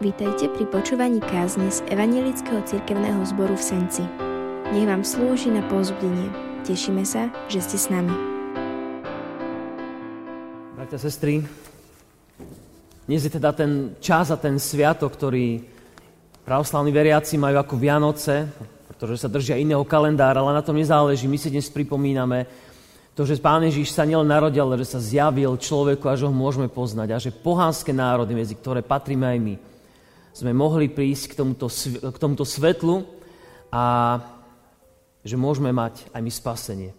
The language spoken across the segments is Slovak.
Vítajte pri počúvaní kázne z Evangelického cirkevného zboru v Senci. Nech vám slúži na pozbudenie. Tešíme sa, že ste s nami. Bratia, sestry, dnes je teda ten čas a ten sviatok, ktorý pravoslavní veriaci majú ako Vianoce, pretože sa držia iného kalendára, ale na tom nezáleží. My si dnes pripomíname to, že Pán Ježiš sa nielen narodil, ale že sa zjavil človeku a že ho môžeme poznať. A že pohánske národy, medzi ktoré patríme aj my, sme mohli prísť k tomuto, k tomuto svetlu a že môžeme mať aj my spasenie.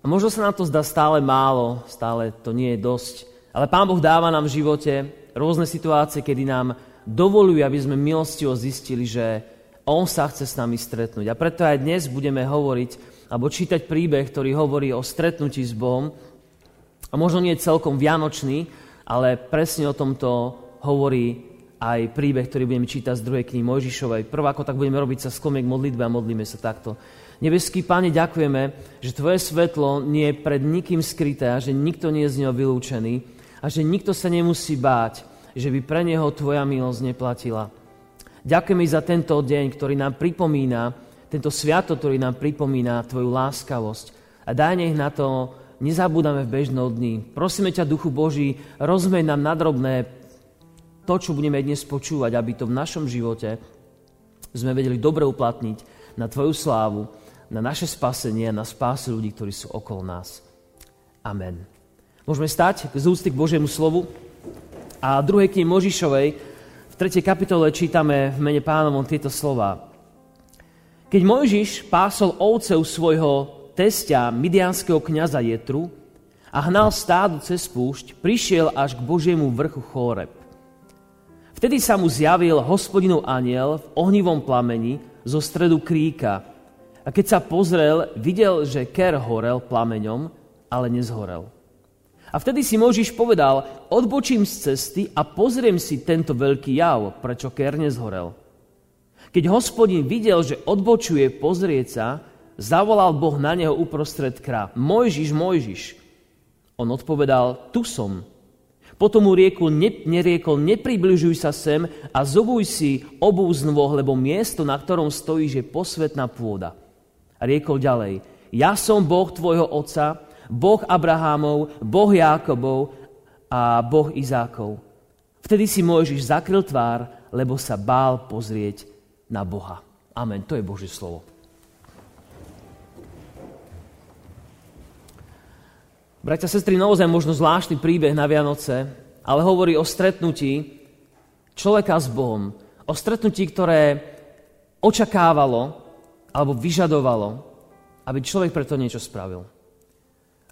A možno sa nám to zdá stále málo, stále to nie je dosť, ale Pán Boh dáva nám v živote rôzne situácie, kedy nám dovoluje, aby sme milostivo zistili, že On sa chce s nami stretnúť. A preto aj dnes budeme hovoriť, alebo čítať príbeh, ktorý hovorí o stretnutí s Bohom. A možno nie je celkom vianočný, ale presne o tomto hovorí aj príbeh, ktorý budeme čítať z druhej knihy Mojžišovej. Prvá, ako tak budeme robiť, sa sklomiek modlitbe a modlíme sa takto. Nebeský Pane, ďakujeme, že Tvoje svetlo nie je pred nikým skryté a že nikto nie je z neho vylúčený a že nikto sa nemusí báť, že by pre neho Tvoja milosť neplatila. Ďakujeme za tento deň, ktorý nám pripomína, tento sviato, ktorý nám pripomína Tvoju láskavosť. A daj nech na to nezabúdame v bežnom dni. Prosíme ťa, Duchu Boží, rozmej nám nadrobné to, čo budeme dnes počúvať, aby to v našom živote sme vedeli dobre uplatniť na Tvoju slávu, na naše spasenie a na spásy ľudí, ktorí sú okolo nás. Amen. Môžeme stať z úcty k Božiemu slovu a druhej knihy Možišovej v 3. kapitole čítame v mene pánovom tieto slova. Keď Mojžiš pásol ovcev svojho testia, midianského kniaza Jetru a hnal stádu cez púšť, prišiel až k Božiemu vrchu Chóreb. Vtedy sa mu zjavil hospodinov aniel v ohnivom plameni zo stredu kríka. A keď sa pozrel, videl, že ker horel plameňom, ale nezhorel. A vtedy si Možiš povedal, odbočím z cesty a pozriem si tento veľký jav, prečo ker nezhorel. Keď hospodin videl, že odbočuje pozrieť sa, zavolal Boh na neho uprostred krá. Mojžiš, Mojžiš. On odpovedal, tu som. Potom mu riekol, ne, neriekol, nepribližuj sa sem a zobuj si obúz nôh, lebo miesto, na ktorom stojíš, je posvetná pôda. A riekol ďalej, ja som Boh tvojho otca, Boh Abrahámov, Boh Jákobov a Boh Izákov. Vtedy si Mojžiš zakryl tvár, lebo sa bál pozrieť na Boha. Amen. To je Božie slovo. Bratia, sestry, naozaj možno zvláštny príbeh na Vianoce, ale hovorí o stretnutí človeka s Bohom. O stretnutí, ktoré očakávalo alebo vyžadovalo, aby človek preto niečo spravil.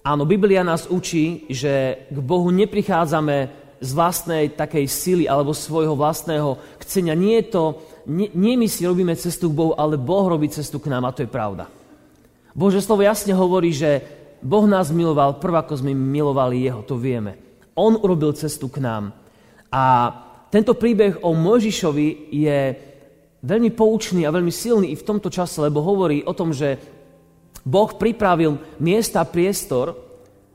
Áno, Biblia nás učí, že k Bohu neprichádzame z vlastnej takej sily alebo svojho vlastného chcenia. Nie, je to, nie, nie my si robíme cestu k Bohu, ale Boh robí cestu k nám a to je pravda. Bože slovo jasne hovorí, že Boh nás miloval prv, ako sme milovali Jeho, to vieme. On urobil cestu k nám. A tento príbeh o Mojžišovi je veľmi poučný a veľmi silný i v tomto čase, lebo hovorí o tom, že Boh pripravil miesta a priestor,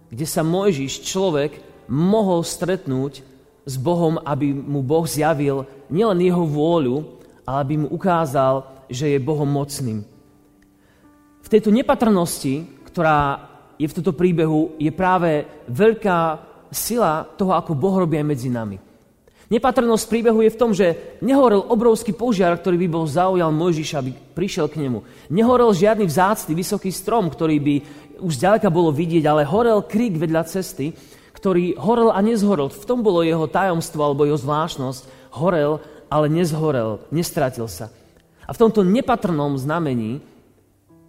kde sa Mojžiš, človek, mohol stretnúť s Bohom, aby mu Boh zjavil nielen jeho vôľu, ale aby mu ukázal, že je Bohom mocným. V tejto nepatrnosti, ktorá je v tomto príbehu, je práve veľká sila toho, ako Boh robí aj medzi nami. Nepatrnosť príbehu je v tom, že nehorel obrovský požiar, ktorý by bol zaujal Mojžiša, aby prišiel k nemu. Nehorel žiadny vzácný vysoký strom, ktorý by už zďaleka bolo vidieť, ale horel krík vedľa cesty, ktorý horel a nezhorel. V tom bolo jeho tajomstvo alebo jeho zvláštnosť. Horel, ale nezhorel, nestratil sa. A v tomto nepatrnom znamení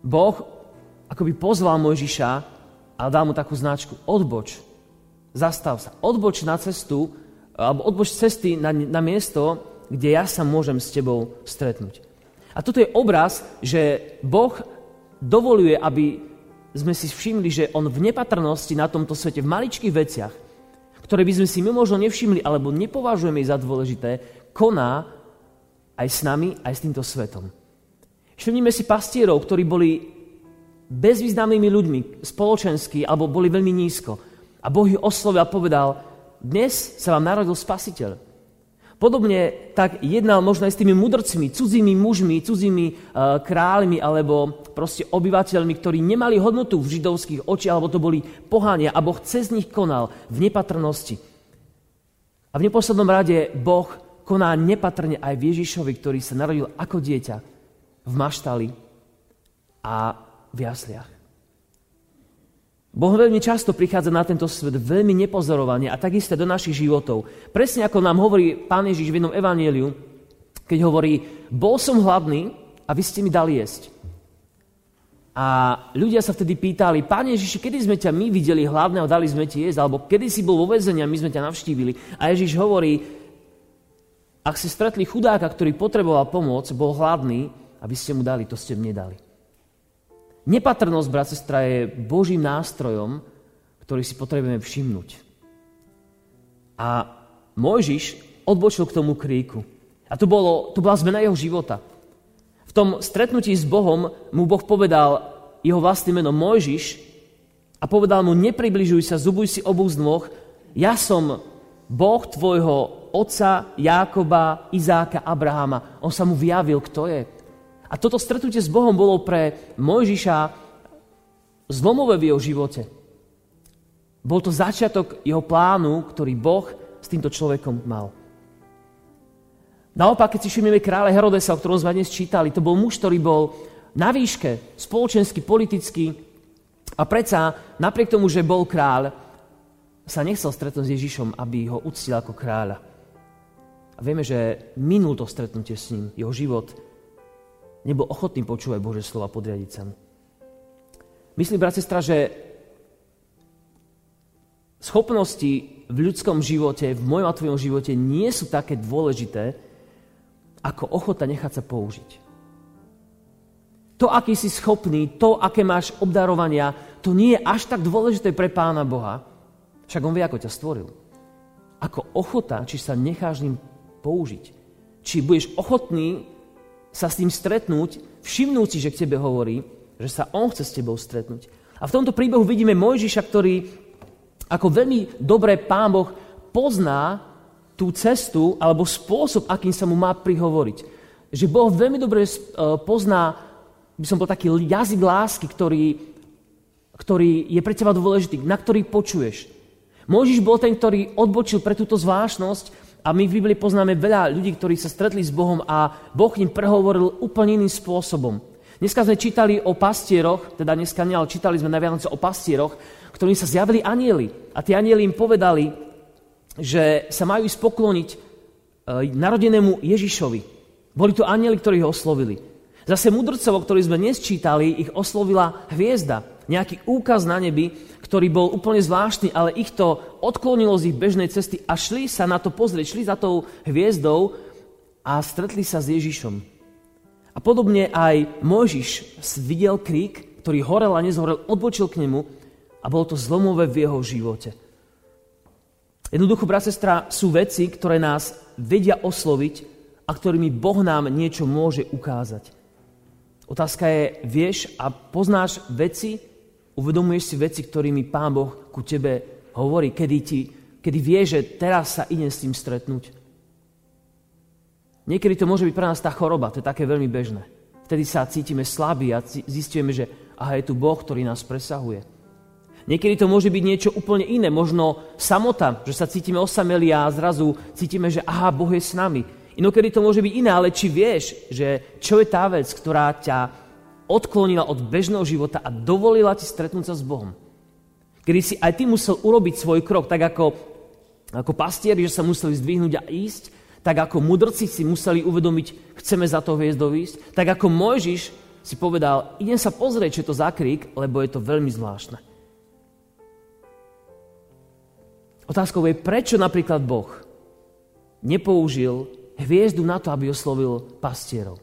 Boh akoby pozval Mojžiša, a dá mu takú značku. Odboč. Zastav sa. Odboč na cestu, alebo odboč cesty na, na miesto, kde ja sa môžem s tebou stretnúť. A toto je obraz, že Boh dovoluje, aby sme si všimli, že On v nepatrnosti na tomto svete, v maličkých veciach, ktoré by sme si my možno nevšimli, alebo nepovažujeme za dôležité, koná aj s nami, aj s týmto svetom. Všimnime si pastierov, ktorí boli bezvýznamnými ľuďmi, spoločensky, alebo boli veľmi nízko. A Boh ich oslovil a povedal, dnes sa vám narodil spasiteľ. Podobne tak jednal možno aj s tými mudrcmi, cudzími mužmi, cudzími uh, kráľmi alebo proste obyvateľmi, ktorí nemali hodnotu v židovských očiach, alebo to boli pohania a Boh cez nich konal v nepatrnosti. A v neposlednom rade Boh koná nepatrne aj v Ježišovi, ktorý sa narodil ako dieťa v maštali a v jasliach. Boh veľmi často prichádza na tento svet veľmi nepozorovane a takisto do našich životov. Presne ako nám hovorí Pán Ježiš v jednom evaníliu, keď hovorí, bol som hladný a vy ste mi dali jesť. A ľudia sa vtedy pýtali, Pán Ježiši, kedy sme ťa my videli hladného, dali sme ti jesť, alebo kedy si bol vo vezení a my sme ťa navštívili. A Ježiš hovorí, ak ste stretli chudáka, ktorý potreboval pomoc, bol hladný a vy ste mu dali, to ste mne dali. Nepatrnosť, brat, sestra, je Božím nástrojom, ktorý si potrebujeme všimnúť. A Mojžiš odbočil k tomu kríku. A to, bolo, to bola zmena jeho života. V tom stretnutí s Bohom mu Boh povedal jeho vlastné meno Mojžiš a povedal mu, nepribližuj sa, zubuj si obu z dvoch, ja som Boh tvojho otca Jákoba, Izáka, Abrahama. On sa mu vyjavil, kto je. A toto stretnutie s Bohom bolo pre Mojžiša zlomové v jeho živote. Bol to začiatok jeho plánu, ktorý Boh s týmto človekom mal. Naopak, keď si všimneme kráľa Herodesa, o ktorom sme dnes čítali, to bol muž, ktorý bol na výške, spoločensky, politicky a predsa napriek tomu, že bol kráľ, sa nechcel stretnúť s Ježišom, aby ho uctil ako kráľa. A vieme, že minul to stretnutie s ním, jeho život nebol ochotný počúvať Bože slova podriadiť sa. Myslím, brat, sestra, že schopnosti v ľudskom živote, v mojom a tvojom živote nie sú také dôležité, ako ochota nechať sa použiť. To, aký si schopný, to, aké máš obdarovania, to nie je až tak dôležité pre Pána Boha, však On vie, ako ťa stvoril. Ako ochota, či sa necháš ním použiť. Či budeš ochotný sa s tým stretnúť, všimnúť si, že k tebe hovorí, že sa on chce s tebou stretnúť. A v tomto príbehu vidíme Mojžiša, ktorý ako veľmi dobre Pán Boh pozná tú cestu alebo spôsob, akým sa mu má prihovoriť. Že Boh veľmi dobre e, pozná, by som bol taký jazyk lásky, ktorý, ktorý je pre teba dôležitý, na ktorý počuješ. Mojžiš bol ten, ktorý odbočil pre túto zvláštnosť a my v Biblii poznáme veľa ľudí, ktorí sa stretli s Bohom a Boh im prehovoril úplne iným spôsobom. Dneska sme čítali o pastieroch, teda dneska nie, ale čítali sme na Vianoce o pastieroch, ktorým sa zjavili anieli. A tí anieli im povedali, že sa majú ísť pokloniť e, narodenému Ježišovi. Boli to anieli, ktorí ho oslovili. Zase mudrcov, o ktorých sme dnes čítali, ich oslovila hviezda. Nejaký úkaz na nebi, ktorý bol úplne zvláštny, ale ich to odklonilo z ich bežnej cesty a šli sa na to pozrieť, šli za tou hviezdou a stretli sa s Ježišom. A podobne aj Mojžiš videl krík, ktorý horel a nezhorel, odbočil k nemu a bolo to zlomové v jeho živote. Jednoducho, brat, sestra, sú veci, ktoré nás vedia osloviť a ktorými Boh nám niečo môže ukázať. Otázka je, vieš a poznáš veci, Uvedomuješ si veci, ktorými Pán Boh ku tebe hovorí, kedy, ti, kedy vie, že teraz sa ide s tým stretnúť. Niekedy to môže byť pre nás tá choroba, to je také veľmi bežné. Vtedy sa cítime slabí a zistíme, že aha, je tu Boh, ktorý nás presahuje. Niekedy to môže byť niečo úplne iné, možno samota, že sa cítime osamelí a zrazu cítime, že aha, Boh je s nami. Inokedy to môže byť iné, ale či vieš, že čo je tá vec, ktorá ťa odklonila od bežného života a dovolila ti stretnúť sa s Bohom. Kedy si aj ty musel urobiť svoj krok, tak ako, ako pastieri, že sa museli zdvihnúť a ísť, tak ako mudrci si museli uvedomiť, chceme za to hviezdou ísť, tak ako Mojžiš si povedal, idem sa pozrieť, čo je to za krík, lebo je to veľmi zvláštne. Otázkou je, prečo napríklad Boh nepoužil hviezdu na to, aby oslovil pastierov.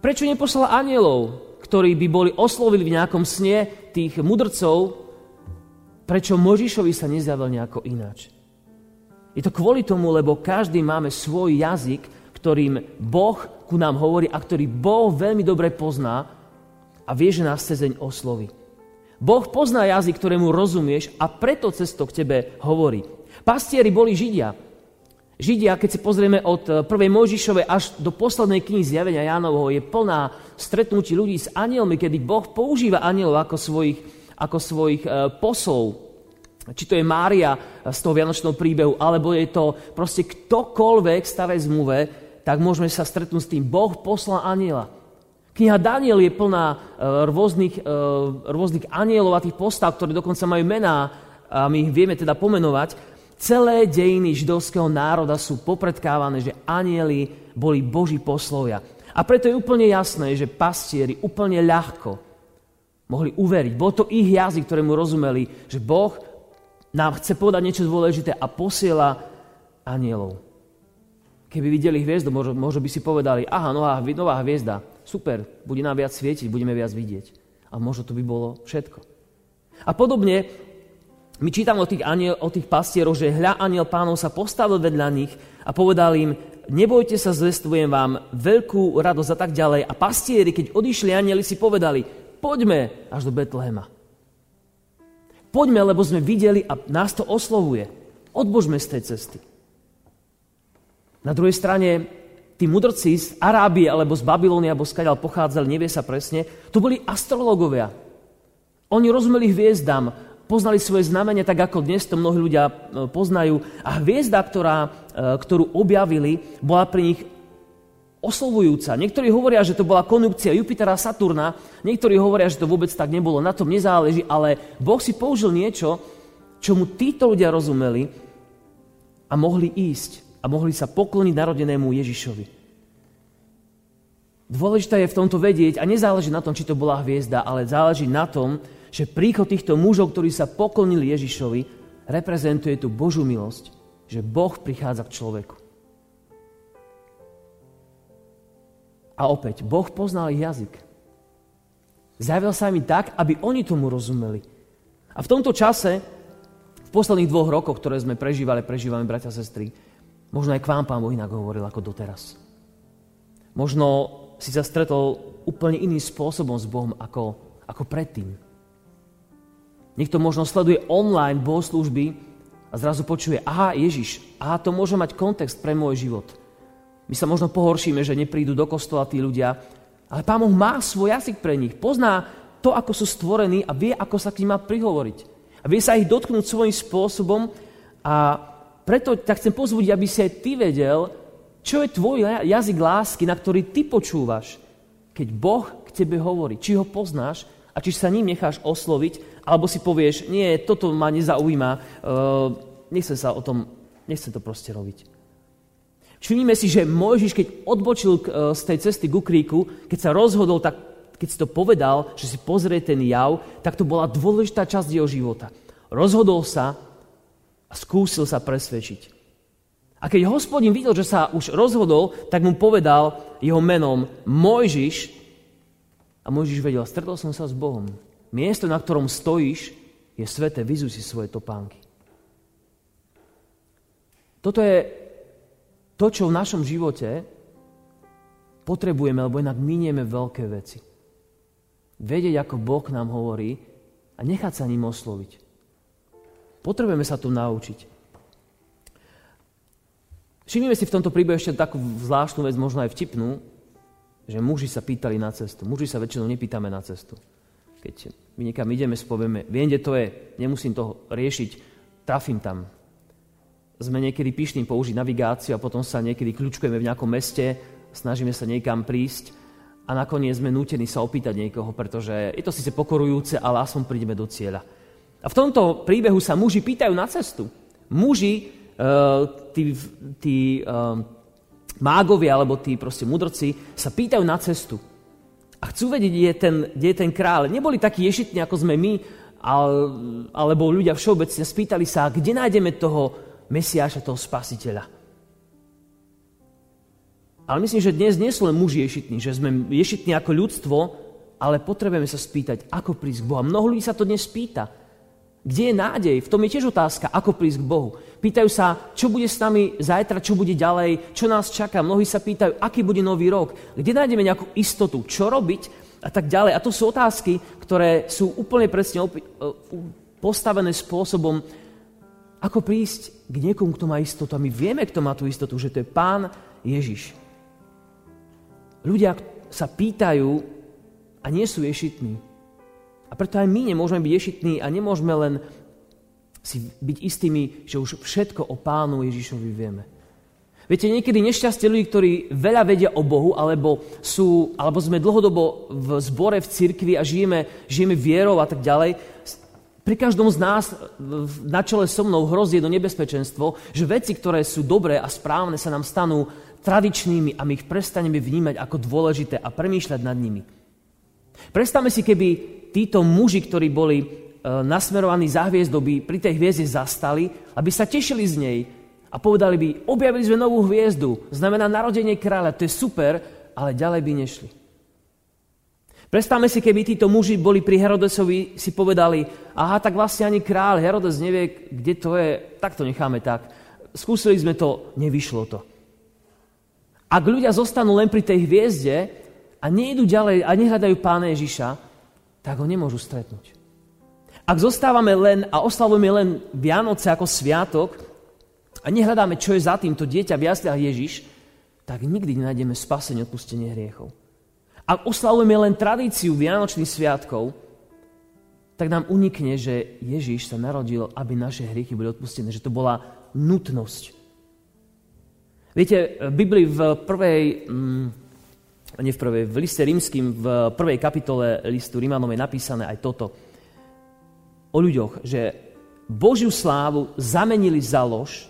Prečo neposlal anielov, ktorí by boli oslovili v nejakom sne tých mudrcov, prečo Možišovi sa nezjavil nejako ináč? Je to kvôli tomu, lebo každý máme svoj jazyk, ktorým Boh ku nám hovorí a ktorý Boh veľmi dobre pozná a vie, že nás cezeň osloví. Boh pozná jazyk, ktorému rozumieš a preto cesto k tebe hovorí. Pastieri boli Židia. Židia, keď si pozrieme od eh, prvej Mojžišovej až do poslednej knihy zjavenia Jánovho, je plná stretnutí ľudí s anielmi, kedy Boh používa anielov ako svojich, ako svojich e, poslov. Či to je Mária z toho Vianočného príbehu, alebo je to proste ktokoľvek v starej zmluve, tak môžeme sa stretnúť s tým. Boh poslal aniela. Kniha Daniel je plná rôznych, rôznych anielov a tých postav, ktoré dokonca majú mená a my ich vieme teda pomenovať. Celé dejiny židovského národa sú popredkávané, že anieli boli Boží poslovia. A preto je úplne jasné, že pastieri úplne ľahko mohli uveriť. Bol to ich jazyk, ktorému rozumeli, že Boh nám chce povedať niečo dôležité a posiela anielov. Keby videli hviezdu, možno, možno by si povedali, aha, nová, nová hviezda, super, bude nám viac svietiť, budeme viac vidieť. A možno to by bolo všetko. A podobne my čítame o tých, aniel, o tých pastieroch, že hľa aniel pánov sa postavil vedľa nich a povedal im, nebojte sa, zvestujem vám veľkú radosť a tak ďalej. A pastieri, keď odišli anieli, si povedali, poďme až do Betlehema. Poďme, lebo sme videli a nás to oslovuje. Odbožme z tej cesty. Na druhej strane, tí mudrci z Arábie alebo z Babylóny alebo skadiaľ pochádzali, nevie sa presne, to boli astrologovia. Oni rozumeli hviezdam, poznali svoje znamenie tak, ako dnes to mnohí ľudia e, poznajú. A hviezda, ktorá, e, ktorú objavili, bola pri nich oslovujúca. Niektorí hovoria, že to bola konjunkcia Jupitera a Saturna, niektorí hovoria, že to vôbec tak nebolo, na tom nezáleží, ale Boh si použil niečo, čomu títo ľudia rozumeli a mohli ísť a mohli sa pokloniť narodenému Ježišovi. Dôležité je v tomto vedieť a nezáleží na tom, či to bola hviezda, ale záleží na tom, že príchod týchto mužov, ktorí sa poklonili Ježišovi, reprezentuje tú Božú milosť, že Boh prichádza k človeku. A opäť, Boh poznal ich jazyk. Zjavil sa mi tak, aby oni tomu rozumeli. A v tomto čase, v posledných dvoch rokoch, ktoré sme prežívali, prežívame, bratia a sestry, možno aj k vám Pán Boh inak hovoril ako doteraz. Možno si sa stretol úplne iným spôsobom s Bohom ako, ako predtým. Niekto možno sleduje online bohoslužby a zrazu počuje, aha, Ježiš, aha, to môže mať kontext pre môj život. My sa možno pohoršíme, že neprídu do kostola tí ľudia, ale Pán Boh má svoj jazyk pre nich. Pozná to, ako sú stvorení a vie, ako sa k ním má prihovoriť. A vie sa ich dotknúť svojím spôsobom a preto ťa chcem pozvúdiť, aby si aj ty vedel, čo je tvoj jazyk lásky, na ktorý ty počúvaš, keď Boh k tebe hovorí. Či ho poznáš a či sa ním necháš osloviť alebo si povieš, nie, toto ma nezaujíma, uh, nechcem sa o tom, nechcem to proste robiť. Všimnime si, že Mojžiš, keď odbočil uh, z tej cesty ku kríku, keď sa rozhodol, tak keď si to povedal, že si pozrie ten jav, tak to bola dôležitá časť jeho života. Rozhodol sa a skúsil sa presvedčiť. A keď hospodin videl, že sa už rozhodol, tak mu povedal jeho menom Mojžiš a Mojžiš vedel, stretol som sa s Bohom. Miesto, na ktorom stojíš, je sveté, vyzuj si svoje topánky. Toto je to, čo v našom živote potrebujeme, lebo inak minieme veľké veci. Vedieť, ako Boh nám hovorí a nechať sa ním osloviť. Potrebujeme sa to naučiť. Všimnime si v tomto príbehu ešte takú zvláštnu vec, možno aj vtipnú, že muži sa pýtali na cestu. Muži sa väčšinou nepýtame na cestu. Keď my niekam ideme, spovieme, viem, kde to je, nemusím to riešiť, trafím tam. Sme niekedy pyšní použiť navigáciu a potom sa niekedy kľúčkujeme v nejakom meste, snažíme sa niekam prísť a nakoniec sme nútení sa opýtať niekoho, pretože je to síce pokorujúce, ale aspoň prídeme do cieľa. A v tomto príbehu sa muži pýtajú na cestu. Muži, uh, tí, tí uh, mágovia alebo tí proste mudrci sa pýtajú na cestu. A chcú vedieť, kde je ten, kde je ten kráľ. Neboli takí ješitní, ako sme my, alebo ľudia všeobecne spýtali sa, kde nájdeme toho Mesiáša, toho spasiteľa. Ale myslím, že dnes nie sú len muži ješitní, že sme ješitní ako ľudstvo, ale potrebujeme sa spýtať, ako prísť k Bohu. mnoho ľudí sa to dnes pýta. Kde je nádej? V tom je tiež otázka, ako prísť k Bohu. Pýtajú sa, čo bude s nami zajtra, čo bude ďalej, čo nás čaká. Mnohí sa pýtajú, aký bude nový rok, kde nájdeme nejakú istotu, čo robiť a tak ďalej. A to sú otázky, ktoré sú úplne presne opi- e, postavené spôsobom, Ako prísť k niekomu, kto má istotu. A my vieme, kto má tú istotu, že to je Pán Ježiš. Ľudia sa pýtajú a nie sú ješitní. A preto aj my nemôžeme byť ješitní a nemôžeme len si byť istými, že už všetko o Pánu Ježišovi vieme. Viete, niekedy nešťastie ľudí, ktorí veľa vedia o Bohu, alebo, sú, alebo sme dlhodobo v zbore, v cirkvi a žijeme, žijeme vierou a tak ďalej, pri každom z nás na čele so mnou hrozí jedno nebezpečenstvo, že veci, ktoré sú dobré a správne, sa nám stanú tradičnými a my ich prestaneme vnímať ako dôležité a premýšľať nad nimi. Predstavme si, keby títo muži, ktorí boli e, nasmerovaní za hviezdou, by pri tej hviezde zastali, aby sa tešili z nej a povedali by, objavili sme novú hviezdu, znamená narodenie kráľa, to je super, ale ďalej by nešli. Predstavme si, keby títo muži boli pri Herodesovi, si povedali, aha, tak vlastne ani kráľ Herodes nevie, kde to je, tak to necháme tak. Skúsili sme to, nevyšlo to. Ak ľudia zostanú len pri tej hviezde a nejdu ďalej a nehľadajú pána Ježiša, tak ho nemôžu stretnúť. Ak zostávame len a oslavujeme len Vianoce ako sviatok a nehľadáme, čo je za tým to dieťa v jasliach Ježiš, tak nikdy nenájdeme spasenie, odpustenie hriechov. Ak oslavujeme len tradíciu Vianočných sviatkov, tak nám unikne, že Ježíš sa narodil, aby naše hriechy boli odpustené, že to bola nutnosť. Viete, v Biblii v prvej, mm, nie v prvej, v liste rímským, v prvej kapitole listu Rímanom je napísané aj toto. O ľuďoch, že Božiu slávu zamenili za lož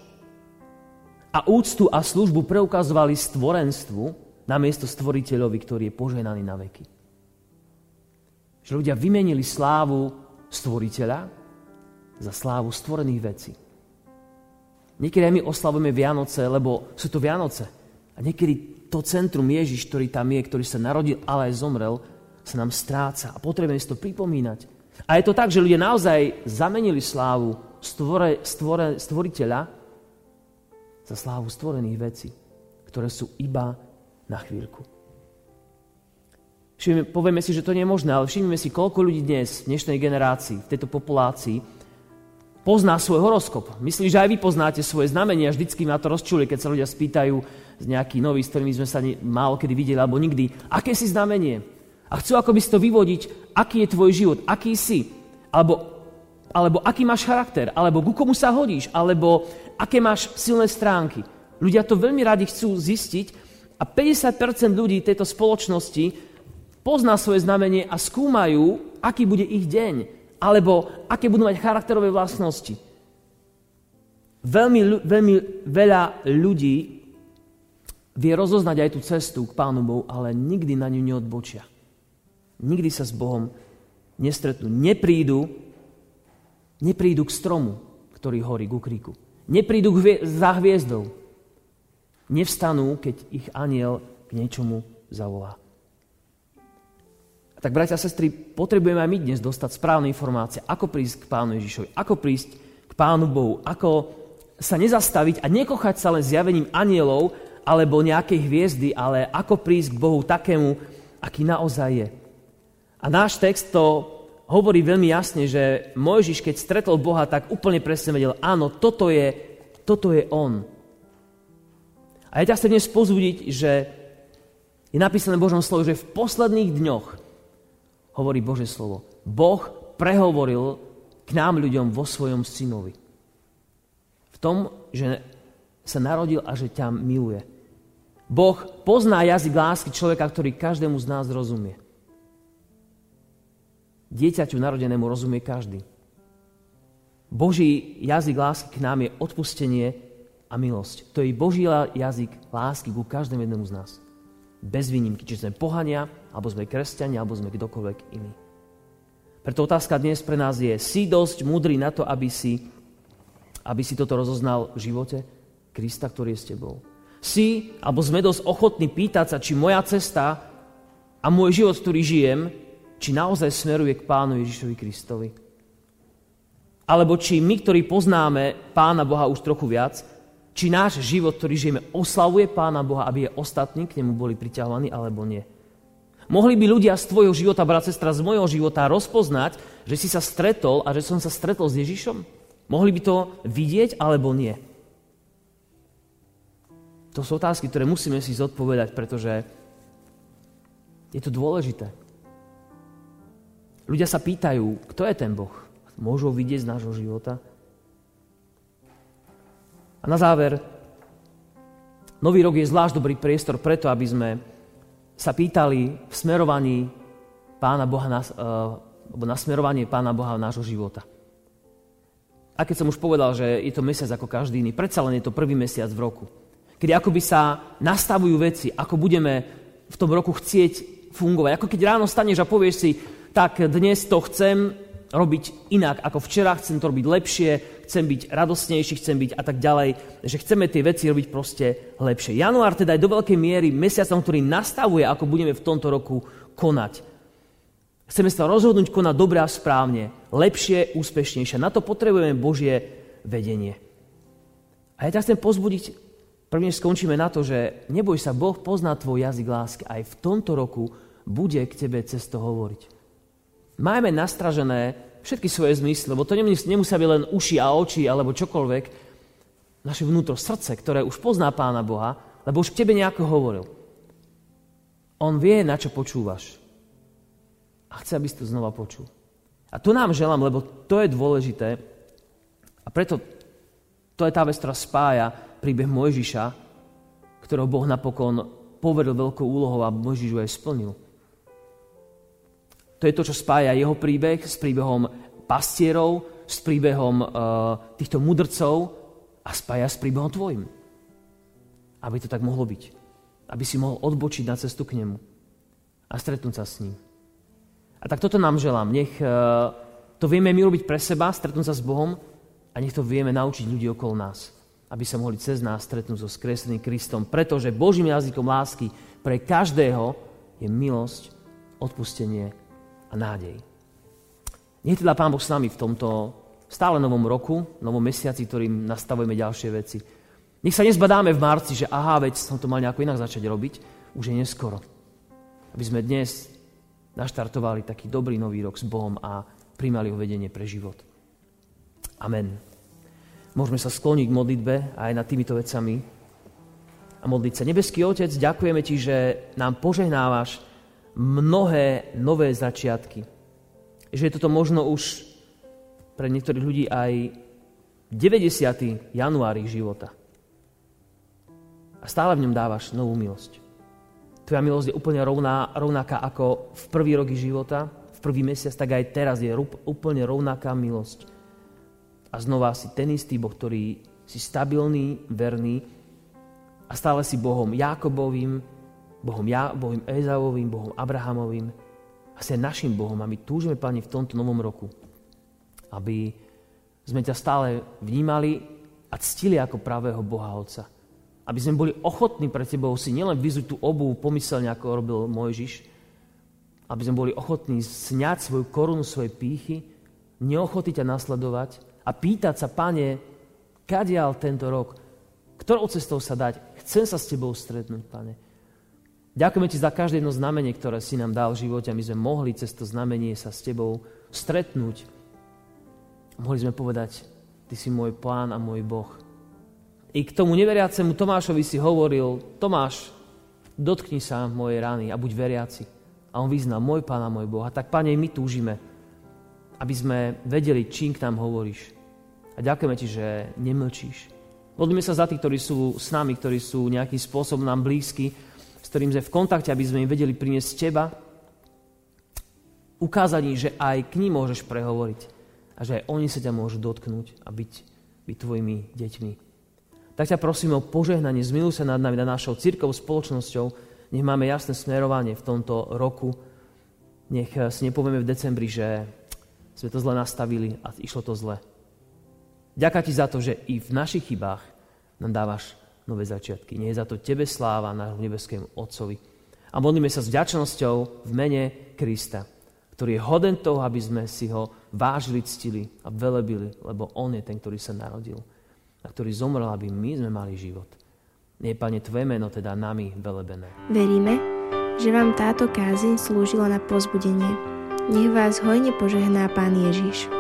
a úctu a službu preukazovali stvorenstvu, namiesto stvoriteľovi, ktorý je poženaný na veky. Že ľudia vymenili slávu stvoriteľa za slávu stvorených vecí. Niekedy aj my oslavujeme Vianoce, lebo sú to Vianoce. A niekedy to centrum Ježiš, ktorý tam je, ktorý sa narodil, ale aj zomrel, sa nám stráca a potrebujeme si to pripomínať. A je to tak, že ľudia naozaj zamenili slávu stvore, stvore, stvoriteľa za slávu stvorených vecí, ktoré sú iba na chvíľku. Všimne, povieme si, že to nie je možné, ale všimnime si, koľko ľudí dnes, v dnešnej generácii, v tejto populácii, pozná svoj horoskop. Myslím, že aj vy poznáte svoje znamenia. Vždycky ma to rozčuli, keď sa ľudia spýtajú z nejakých nových, s ktorými sme sa málo kedy videli, alebo nikdy, aké si znamenie. A chcú ako by si to vyvodiť, aký je tvoj život, aký si. Alebo, alebo aký máš charakter, alebo ku komu sa hodíš, alebo aké máš silné stránky. Ľudia to veľmi radi chcú zistiť, a 50% ľudí tejto spoločnosti pozná svoje znamenie a skúmajú, aký bude ich deň, alebo aké budú mať charakterové vlastnosti. Veľmi, veľmi veľa ľudí vie rozoznať aj tú cestu k Pánu Bohu, ale nikdy na ňu neodbočia. Nikdy sa s Bohom nestretnú. Neprídu, neprídu k stromu, ktorý horí, ku kríku. Neprídu k hvie- za hviezdou nevstanú, keď ich aniel k niečomu zavolá. A tak, bratia a sestry, potrebujeme aj my dnes dostať správne informácie, ako prísť k Pánu Ježišovi, ako prísť k Pánu Bohu, ako sa nezastaviť a nekochať sa len zjavením anielov alebo nejakej hviezdy, ale ako prísť k Bohu takému, aký naozaj je. A náš text to hovorí veľmi jasne, že Mojžiš, keď stretol Boha, tak úplne presne vedel, áno, toto je, toto je On. A ja ťa chcem dnes pozbudiť, že je napísané v Božom slovu, že v posledných dňoch, hovorí Bože slovo, Boh prehovoril k nám ľuďom vo svojom synovi. V tom, že sa narodil a že ťa miluje. Boh pozná jazyk lásky človeka, ktorý každému z nás rozumie. Dieťaťu narodenému rozumie každý. Boží jazyk lásky k nám je odpustenie a milosť. To je Boží jazyk lásky ku každému jednému z nás. Bez výnimky, či sme pohania, alebo sme kresťania, alebo sme kdokoľvek iný. Preto otázka dnes pre nás je, si dosť múdry na to, aby si, aby si toto rozoznal v živote Krista, ktorý je s tebou. Si, alebo sme dosť ochotní pýtať sa, či moja cesta a môj život, ktorý žijem, či naozaj smeruje k Pánu Ježišovi Kristovi. Alebo či my, ktorí poznáme Pána Boha už trochu viac, či náš život, ktorý žijeme, oslavuje Pána Boha, aby je ostatní k nemu boli priťahovaní, alebo nie. Mohli by ľudia z tvojho života, brat, sestra, z mojho života rozpoznať, že si sa stretol a že som sa stretol s Ježišom? Mohli by to vidieť alebo nie? To sú otázky, ktoré musíme si zodpovedať, pretože je to dôležité. Ľudia sa pýtajú, kto je ten Boh? Môžu ho vidieť z nášho života? A na záver, nový rok je zvlášť dobrý priestor preto, aby sme sa pýtali v smerovaní Pána Boha, na, uh, na smerovanie Pána Boha nášho života. A keď som už povedal, že je to mesiac ako každý iný, predsa len je to prvý mesiac v roku. Kedy akoby sa nastavujú veci, ako budeme v tom roku chcieť fungovať. Ako keď ráno staneš a povieš si, tak dnes to chcem robiť inak ako včera, chcem to robiť lepšie, chcem byť radosnejší, chcem byť a tak ďalej, že chceme tie veci robiť proste lepšie. Január teda je do veľkej miery mesiacom, ktorý nastavuje, ako budeme v tomto roku konať. Chceme sa rozhodnúť konať dobre a správne, lepšie, úspešnejšie. Na to potrebujeme Božie vedenie. A ja ťa chcem pozbudiť, prvne skončíme na to, že neboj sa, Boh pozná tvoj jazyk lásky. Aj v tomto roku bude k tebe cez to hovoriť. Majme nastražené všetky svoje zmysly, lebo to nemusia byť len uši a oči alebo čokoľvek, naše vnútro, srdce, ktoré už pozná Pána Boha, lebo už k tebe nejako hovoril. On vie, na čo počúvaš. A chce, aby si to znova počul. A to nám želám, lebo to je dôležité. A preto to je tá vec, ktorá spája príbeh Mojžiša, ktorého Boh napokon poveril veľkou úlohou a Mojžiš ju aj splnil. To je to, čo spája jeho príbeh s príbehom pastierov, s príbehom uh, týchto mudrcov a spája s príbehom tvojim. Aby to tak mohlo byť. Aby si mohol odbočiť na cestu k nemu a stretnúť sa s ním. A tak toto nám želám. Nech uh, to vieme my robiť pre seba, stretnúť sa s Bohom a nech to vieme naučiť ľudí okolo nás. Aby sa mohli cez nás stretnúť so skresleným Kristom. Pretože Božím jazykom lásky pre každého je milosť, odpustenie a nádej. Nech teda Pán Boh s nami v tomto stále novom roku, novom mesiaci, ktorým nastavujeme ďalšie veci. Nech sa nezbadáme v marci, že aha, veď som to mal nejako inak začať robiť, už je neskoro. Aby sme dnes naštartovali taký dobrý nový rok s Bohom a primali ho vedenie pre život. Amen. Môžeme sa skloniť k modlitbe aj nad týmito vecami a modliť sa. Nebeský Otec, ďakujeme Ti, že nám požehnávaš mnohé nové začiatky. Že je toto možno už pre niektorých ľudí aj 90. január ich života. A stále v ňom dávaš novú milosť. Tvoja milosť je úplne rovná, rovnaká ako v prvý rok života, v prvý mesiac, tak aj teraz je úplne rovnaká milosť. A znova si ten istý Boh, ktorý si stabilný, verný a stále si Bohom Jákobovým, Bohom, ja, Bohom Ezavovým, Bohom Abrahamovým a si našim Bohom. A my túžime, Pani, v tomto novom roku, aby sme ťa stále vnímali a ctili ako pravého Boha Otca. Aby sme boli ochotní pre Tebou si nielen vyzuť tú obu pomyselne, ako robil Mojžiš, aby sme boli ochotní sňať svoju korunu, svoje pýchy, neochoty ťa nasledovať a pýtať sa, Pane, kadiaľ tento rok, ktorou cestou sa dať, chcem sa s Tebou stretnúť, Pane. Ďakujeme Ti za každé jedno znamenie, ktoré si nám dal v živote a my sme mohli cez to znamenie sa s Tebou stretnúť. Mohli sme povedať, Ty si môj pán a môj Boh. I k tomu neveriacemu Tomášovi si hovoril, Tomáš, dotkni sa mojej rany a buď veriaci. A on vyzná, môj pán a môj Boh. A tak, Pane, my túžime, aby sme vedeli, čím k nám hovoríš. A ďakujeme Ti, že nemlčíš. Modlíme sa za tých, ktorí sú s nami, ktorí sú nejakým spôsobom nám blízky, s ktorým sme v kontakte, aby sme im vedeli priniesť teba, ukázať im, že aj k ním môžeš prehovoriť a že aj oni sa ťa môžu dotknúť a byť, byť tvojimi deťmi. Tak ťa prosím o požehnanie, zmiluj sa nad nami, nad našou církou, spoločnosťou, nech máme jasné smerovanie v tomto roku. Nech si nepovieme v decembri, že sme to zle nastavili a išlo to zle. Ďakujem ti za to, že i v našich chybách nám dávaš nové začiatky. Nie je za to Tebe sláva na nebeskému Otcovi. A modlíme sa s vďačnosťou v mene Krista, ktorý je hoden toho, aby sme si ho vážili, ctili a velebili, lebo On je ten, ktorý sa narodil a ktorý zomrel, aby my sme mali život. Nie, Pane, Tvoje meno teda nami velebené. Veríme, že vám táto kázeň slúžila na pozbudenie. Nech vás hojne požehná Pán Ježiš.